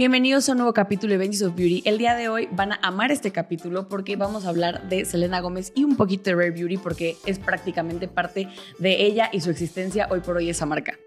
Bienvenidos a un nuevo capítulo de Benji's of Beauty. El día de hoy van a amar este capítulo porque vamos a hablar de Selena Gómez y un poquito de Rare Beauty porque es prácticamente parte de ella y su existencia hoy por hoy esa marca.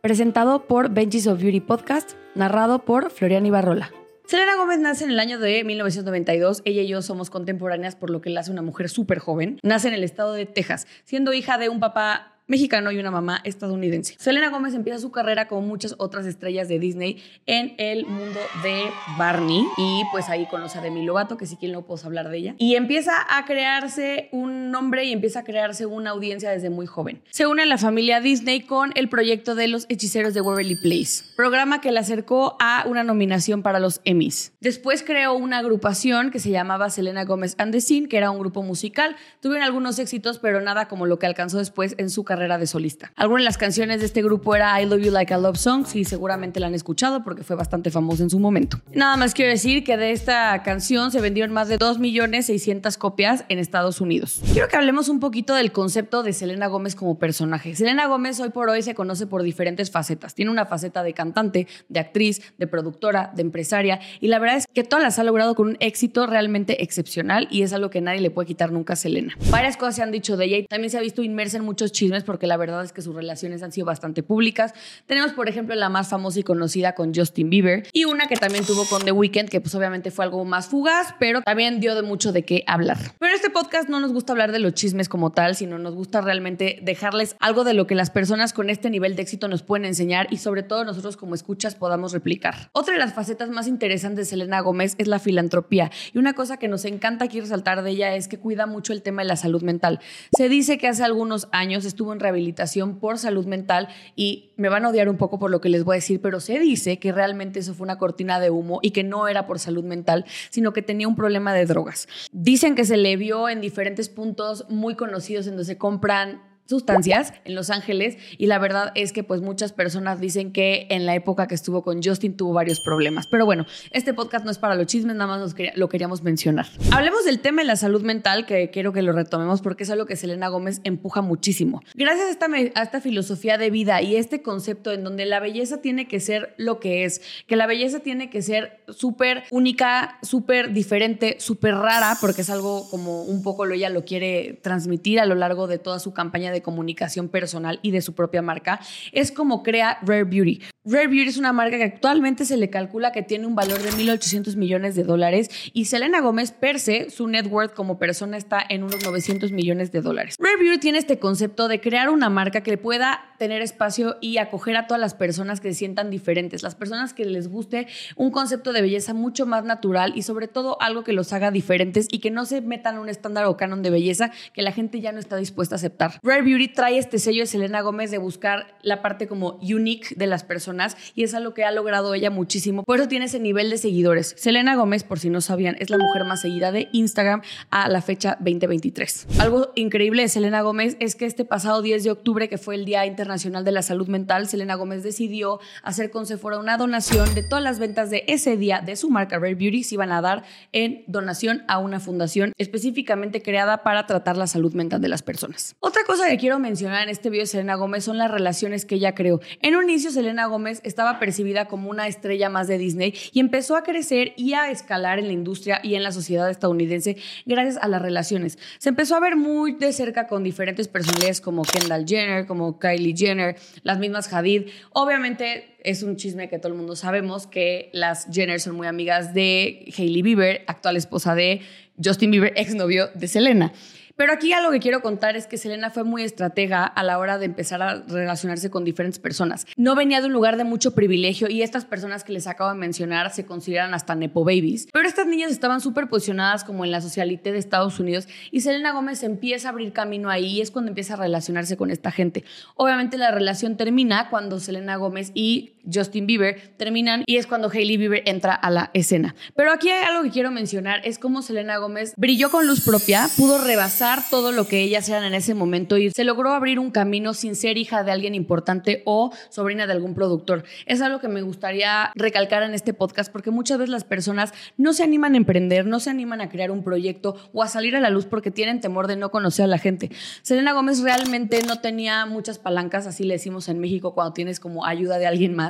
Presentado por Benji's of Beauty Podcast, narrado por Florian Ibarrola. Selena Gómez nace en el año de 1992. Ella y yo somos contemporáneas, por lo que la hace una mujer súper joven. Nace en el estado de Texas, siendo hija de un papá mexicano y una mamá estadounidense. Selena Gómez empieza su carrera como muchas otras estrellas de Disney en el mundo de Barney y pues ahí conoce a Demi Lovato, que sí que no puedo hablar de ella, y empieza a crearse un nombre y empieza a crearse una audiencia desde muy joven. Se une a la familia Disney con el proyecto de Los Hechiceros de Waverly Place, programa que la acercó a una nominación para los Emmys. Después creó una agrupación que se llamaba Selena Gómez and the Scene, que era un grupo musical. Tuvieron algunos éxitos, pero nada como lo que alcanzó después en su carrera de solista. Algunas de las canciones de este grupo era I Love You Like a Love Song, sí, seguramente la han escuchado porque fue bastante famosa en su momento. Nada más quiero decir que de esta canción se vendieron más de 2.600.000 copias en Estados Unidos. Quiero que hablemos un poquito del concepto de Selena Gómez como personaje. Selena Gómez hoy por hoy se conoce por diferentes facetas. Tiene una faceta de cantante, de actriz, de productora, de empresaria y la verdad es que todas las ha logrado con un éxito realmente excepcional y es algo que nadie le puede quitar nunca a Selena. Varias cosas se han dicho de ella y también se ha visto inmersa en muchos chismes porque la verdad es que sus relaciones han sido bastante públicas. Tenemos, por ejemplo, la más famosa y conocida con Justin Bieber y una que también tuvo con The Weeknd, que pues obviamente fue algo más fugaz, pero también dio de mucho de qué hablar. Pero en este podcast no nos gusta hablar de los chismes como tal, sino nos gusta realmente dejarles algo de lo que las personas con este nivel de éxito nos pueden enseñar y sobre todo nosotros como escuchas podamos replicar. Otra de las facetas más interesantes de Selena Gómez es la filantropía y una cosa que nos encanta aquí resaltar de ella es que cuida mucho el tema de la salud mental. Se dice que hace algunos años estuvo en rehabilitación por salud mental y me van a odiar un poco por lo que les voy a decir, pero se dice que realmente eso fue una cortina de humo y que no era por salud mental, sino que tenía un problema de drogas. Dicen que se le vio en diferentes puntos muy conocidos en donde se compran sustancias en Los Ángeles y la verdad es que pues muchas personas dicen que en la época que estuvo con Justin tuvo varios problemas. Pero bueno, este podcast no es para los chismes, nada más lo queríamos mencionar. Hablemos del tema de la salud mental que quiero que lo retomemos porque es algo que Selena Gómez empuja muchísimo. Gracias a esta, a esta filosofía de vida y este concepto en donde la belleza tiene que ser lo que es, que la belleza tiene que ser súper única, súper diferente, súper rara, porque es algo como un poco lo ella lo quiere transmitir a lo largo de toda su campaña de comunicación personal y de su propia marca, es como crea Rare Beauty. Rare Beauty es una marca que actualmente se le calcula que tiene un valor de 1.800 millones de dólares y Selena Gómez per se, su net worth como persona está en unos 900 millones de dólares. Rare Beauty tiene este concepto de crear una marca que pueda tener espacio y acoger a todas las personas que se sientan diferentes, las personas que les guste un concepto de belleza mucho más natural y sobre todo algo que los haga diferentes y que no se metan un estándar o canon de belleza que la gente ya no está dispuesta a aceptar. Rare Beauty trae este sello de Selena Gómez de buscar la parte como unique de las personas y es algo que ha logrado ella muchísimo. Por eso tiene ese nivel de seguidores. Selena Gómez, por si no sabían, es la mujer más seguida de Instagram a la fecha 2023. Algo increíble de Selena Gómez es que este pasado 10 de octubre, que fue el Día Internacional de la Salud Mental, Selena Gómez decidió hacer con Sephora una donación de todas las ventas de ese día de su marca Rare Beauty se iban a dar en donación a una fundación específicamente creada para tratar la salud mental de las personas. Otra cosa que quiero mencionar en este video de Selena Gómez son las relaciones que ella creó. En un inicio, Selena Estaba percibida como una estrella más de Disney y empezó a crecer y a escalar en la industria y en la sociedad estadounidense gracias a las relaciones. Se empezó a ver muy de cerca con diferentes personalidades como Kendall Jenner, como Kylie Jenner, las mismas Hadid. Obviamente es un chisme que todo el mundo sabemos que las Jenner son muy amigas de Hailey Bieber, actual esposa de Justin Bieber, exnovio de Selena. Pero aquí algo que quiero contar es que Selena fue muy estratega a la hora de empezar a relacionarse con diferentes personas. No venía de un lugar de mucho privilegio y estas personas que les acabo de mencionar se consideran hasta nepo babies. Pero estas niñas estaban súper posicionadas como en la socialité de Estados Unidos y Selena Gómez empieza a abrir camino ahí y es cuando empieza a relacionarse con esta gente. Obviamente la relación termina cuando Selena Gómez y Justin Bieber terminan y es cuando Hailey Bieber entra a la escena. Pero aquí hay algo que quiero mencionar, es cómo Selena Gómez brilló con luz propia, pudo rebasar todo lo que ellas eran en ese momento y se logró abrir un camino sin ser hija de alguien importante o sobrina de algún productor. Es algo que me gustaría recalcar en este podcast porque muchas veces las personas no se animan a emprender, no se animan a crear un proyecto o a salir a la luz porque tienen temor de no conocer a la gente. Selena Gómez realmente no tenía muchas palancas, así le decimos en México cuando tienes como ayuda de alguien más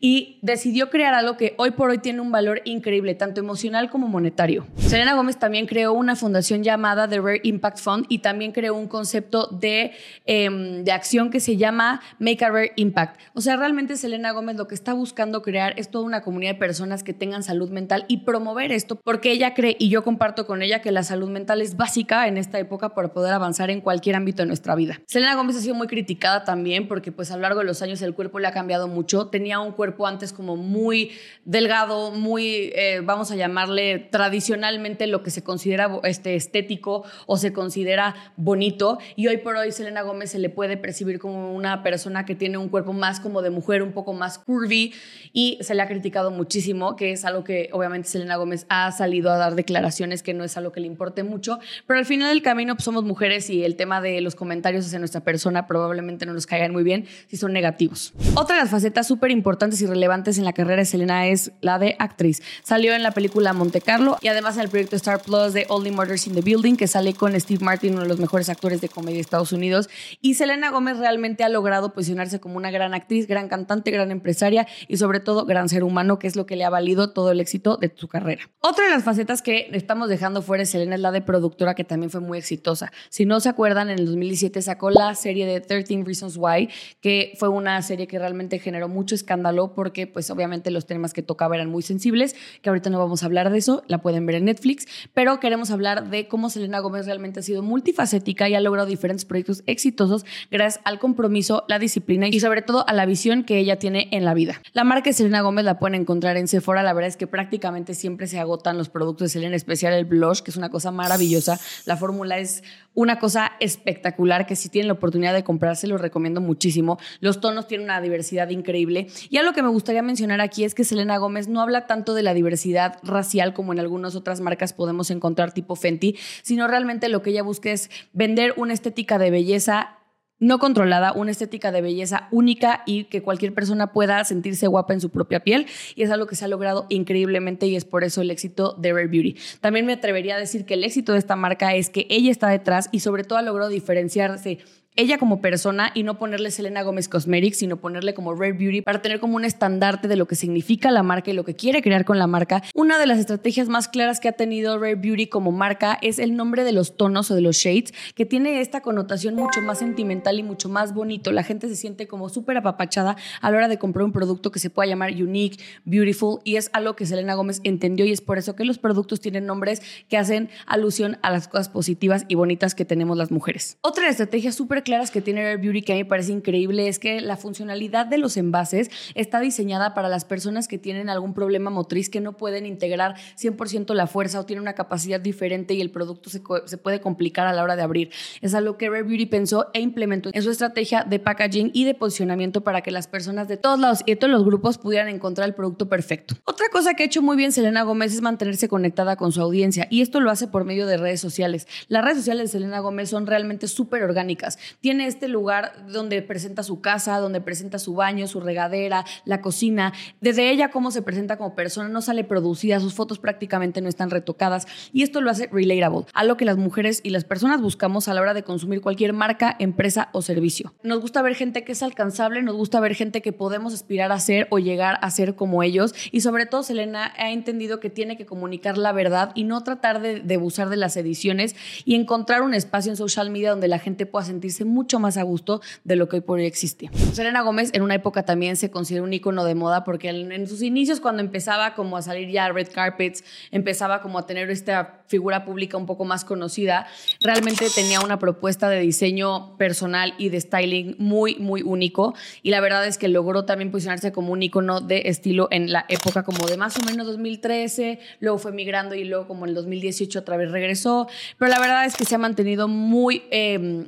y decidió crear algo que hoy por hoy tiene un valor increíble, tanto emocional como monetario. Selena Gómez también creó una fundación llamada The Rare Impact Fund y también creó un concepto de, em, de acción que se llama Make a Rare Impact. O sea, realmente Selena Gómez lo que está buscando crear es toda una comunidad de personas que tengan salud mental y promover esto porque ella cree, y yo comparto con ella, que la salud mental es básica en esta época para poder avanzar en cualquier ámbito de nuestra vida. Selena Gómez ha sido muy criticada también porque pues a lo largo de los años el cuerpo le ha cambiado mucho. Tenía un cuerpo antes como muy delgado, muy, eh, vamos a llamarle tradicionalmente lo que se considera este, estético o se considera bonito. Y hoy por hoy Selena Gómez se le puede percibir como una persona que tiene un cuerpo más como de mujer, un poco más curvy y se le ha criticado muchísimo, que es algo que obviamente Selena Gómez ha salido a dar declaraciones que no es algo que le importe mucho, pero al final del camino pues, somos mujeres y el tema de los comentarios hacia nuestra persona probablemente no nos caigan muy bien si son negativos. Otra de las facetas súper importantes y relevantes en la carrera de Selena es la de actriz. Salió en la película Monte Carlo y además en el proyecto Star Plus de Only Murders in the Building, que sale con Steve Martin, uno de los mejores actores de comedia de Estados Unidos. Y Selena Gómez realmente ha logrado posicionarse como una gran actriz, gran cantante, gran empresaria y sobre todo gran ser humano, que es lo que le ha valido todo el éxito de su carrera. Otra de las facetas que estamos dejando fuera de Selena es la de productora, que también fue muy exitosa. Si no se acuerdan, en el 2017 sacó la serie de 13 Reasons Why, que fue una serie que realmente generó mucho escándalo porque pues obviamente los temas que tocaba eran muy sensibles, que ahorita no vamos a hablar de eso, la pueden ver en Netflix, pero queremos hablar de cómo Selena Gómez realmente ha sido multifacética y ha logrado diferentes proyectos exitosos gracias al compromiso, la disciplina y sobre todo a la visión que ella tiene en la vida. La marca de Selena Gómez la pueden encontrar en Sephora, la verdad es que prácticamente siempre se agotan los productos de Selena, en especial el blush, que es una cosa maravillosa. La fórmula es una cosa espectacular que si tienen la oportunidad de comprarse lo recomiendo muchísimo. Los tonos tienen una diversidad increíble. Y algo que me gustaría mencionar aquí es que Selena Gómez no habla tanto de la diversidad racial como en algunas otras marcas podemos encontrar tipo Fenty, sino realmente lo que ella busca es vender una estética de belleza no controlada, una estética de belleza única y que cualquier persona pueda sentirse guapa en su propia piel. Y es algo que se ha logrado increíblemente y es por eso el éxito de Rare Beauty. También me atrevería a decir que el éxito de esta marca es que ella está detrás y sobre todo ha logrado diferenciarse ella como persona y no ponerle Selena Gómez Cosmetics, sino ponerle como Rare Beauty para tener como un estandarte de lo que significa la marca y lo que quiere crear con la marca. Una de las estrategias más claras que ha tenido Rare Beauty como marca es el nombre de los tonos o de los shades, que tiene esta connotación mucho más sentimental y mucho más bonito. La gente se siente como súper apapachada a la hora de comprar un producto que se pueda llamar unique, beautiful, y es algo que Selena Gómez entendió y es por eso que los productos tienen nombres que hacen alusión a las cosas positivas y bonitas que tenemos las mujeres. Otra estrategia súper claras que tiene Rare Beauty que a mí me parece increíble es que la funcionalidad de los envases está diseñada para las personas que tienen algún problema motriz que no pueden integrar 100% la fuerza o tienen una capacidad diferente y el producto se, se, puede complicar a la hora de abrir. Es algo que Rare Beauty pensó e implementó en su estrategia de packaging y de posicionamiento para que las personas de todos lados y de todos los grupos pudieran encontrar el producto perfecto. Otra cosa que ha hecho muy bien Selena Gómez es mantenerse conectada con su audiencia y esto lo hace por medio de redes sociales. Las redes sociales de Selena Gómez son realmente súper orgánicas tiene este lugar donde presenta su casa, donde presenta su baño, su regadera, la cocina. Desde ella, cómo se presenta como persona, no sale producida, sus fotos prácticamente no están retocadas. Y esto lo hace relatable, algo que las mujeres y las personas buscamos a la hora de consumir cualquier marca, empresa o servicio. Nos gusta ver gente que es alcanzable, nos gusta ver gente que podemos aspirar a ser o llegar a ser como ellos. Y sobre todo, Selena ha entendido que tiene que comunicar la verdad y no tratar de, de abusar de las ediciones y encontrar un espacio en social media donde la gente pueda sentirse mucho más a gusto de lo que hoy por hoy existe. Selena Gómez en una época también se considera un icono de moda porque en sus inicios cuando empezaba como a salir ya red carpets, empezaba como a tener esta figura pública un poco más conocida, realmente tenía una propuesta de diseño personal y de styling muy, muy único y la verdad es que logró también posicionarse como un icono de estilo en la época como de más o menos 2013, luego fue migrando y luego como en el 2018 otra vez regresó, pero la verdad es que se ha mantenido muy eh,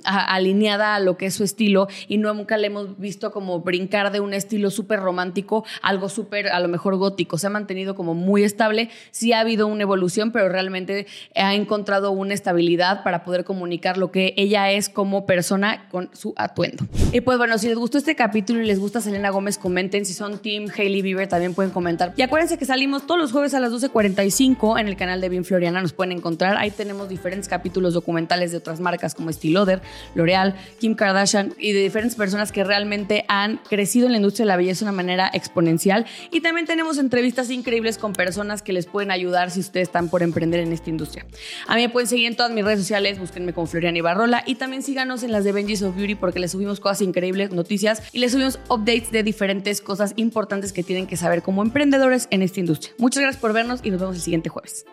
alineada a lo que es su estilo y nunca le hemos visto como brincar de un estilo súper romántico algo súper a lo mejor gótico. Se ha mantenido como muy estable. Sí ha habido una evolución, pero realmente ha encontrado una estabilidad para poder comunicar lo que ella es como persona con su atuendo. Y pues bueno, si les gustó este capítulo y les gusta Selena Gómez, comenten. Si son Team Hailey Bieber, también pueden comentar. Y acuérdense que salimos todos los jueves a las 12.45 en el canal de Bien Floriana. Nos pueden encontrar. Ahí tenemos diferentes capítulos documentales de otras marcas como Estiloder, L'Oreal, Kim Kardashian y de diferentes personas que realmente han crecido en la industria de la belleza de una manera exponencial. Y también tenemos entrevistas increíbles con personas que les pueden ayudar si ustedes están por emprender en esta industria. A mí me pueden seguir en todas mis redes sociales, búsquenme con Florian Ibarrola y también síganos en las de Benji's of Beauty porque les subimos cosas increíbles, noticias y les subimos updates de diferentes cosas importantes que tienen que saber como emprendedores en esta industria. Muchas gracias por vernos y nos vemos el siguiente jueves.